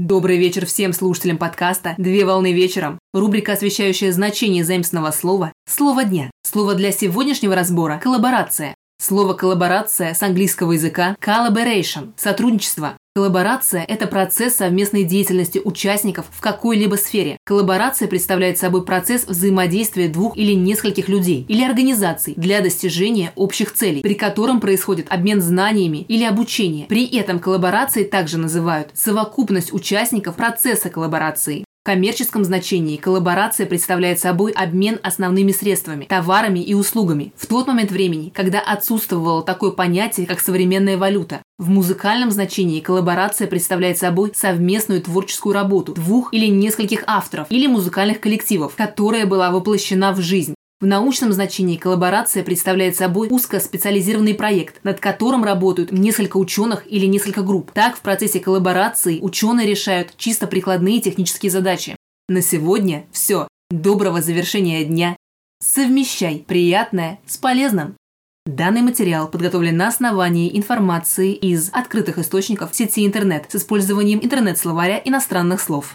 Добрый вечер всем слушателям подкаста «Две волны вечером». Рубрика, освещающая значение заимственного слова «Слово дня». Слово для сегодняшнего разбора – коллаборация. Слово «коллаборация» с английского языка «collaboration» – сотрудничество. Коллаборация – это процесс совместной деятельности участников в какой-либо сфере. Коллаборация представляет собой процесс взаимодействия двух или нескольких людей или организаций для достижения общих целей, при котором происходит обмен знаниями или обучение. При этом коллаборацией также называют совокупность участников процесса коллаборации. Коммерческом значении коллаборация представляет собой обмен основными средствами, товарами и услугами в тот момент времени, когда отсутствовало такое понятие, как современная валюта. В музыкальном значении коллаборация представляет собой совместную творческую работу двух или нескольких авторов или музыкальных коллективов, которая была воплощена в жизнь. В научном значении коллаборация представляет собой узкоспециализированный проект, над которым работают несколько ученых или несколько групп. Так, в процессе коллаборации ученые решают чисто прикладные технические задачи. На сегодня все. Доброго завершения дня. Совмещай приятное с полезным. Данный материал подготовлен на основании информации из открытых источников сети интернет с использованием интернет-словаря иностранных слов.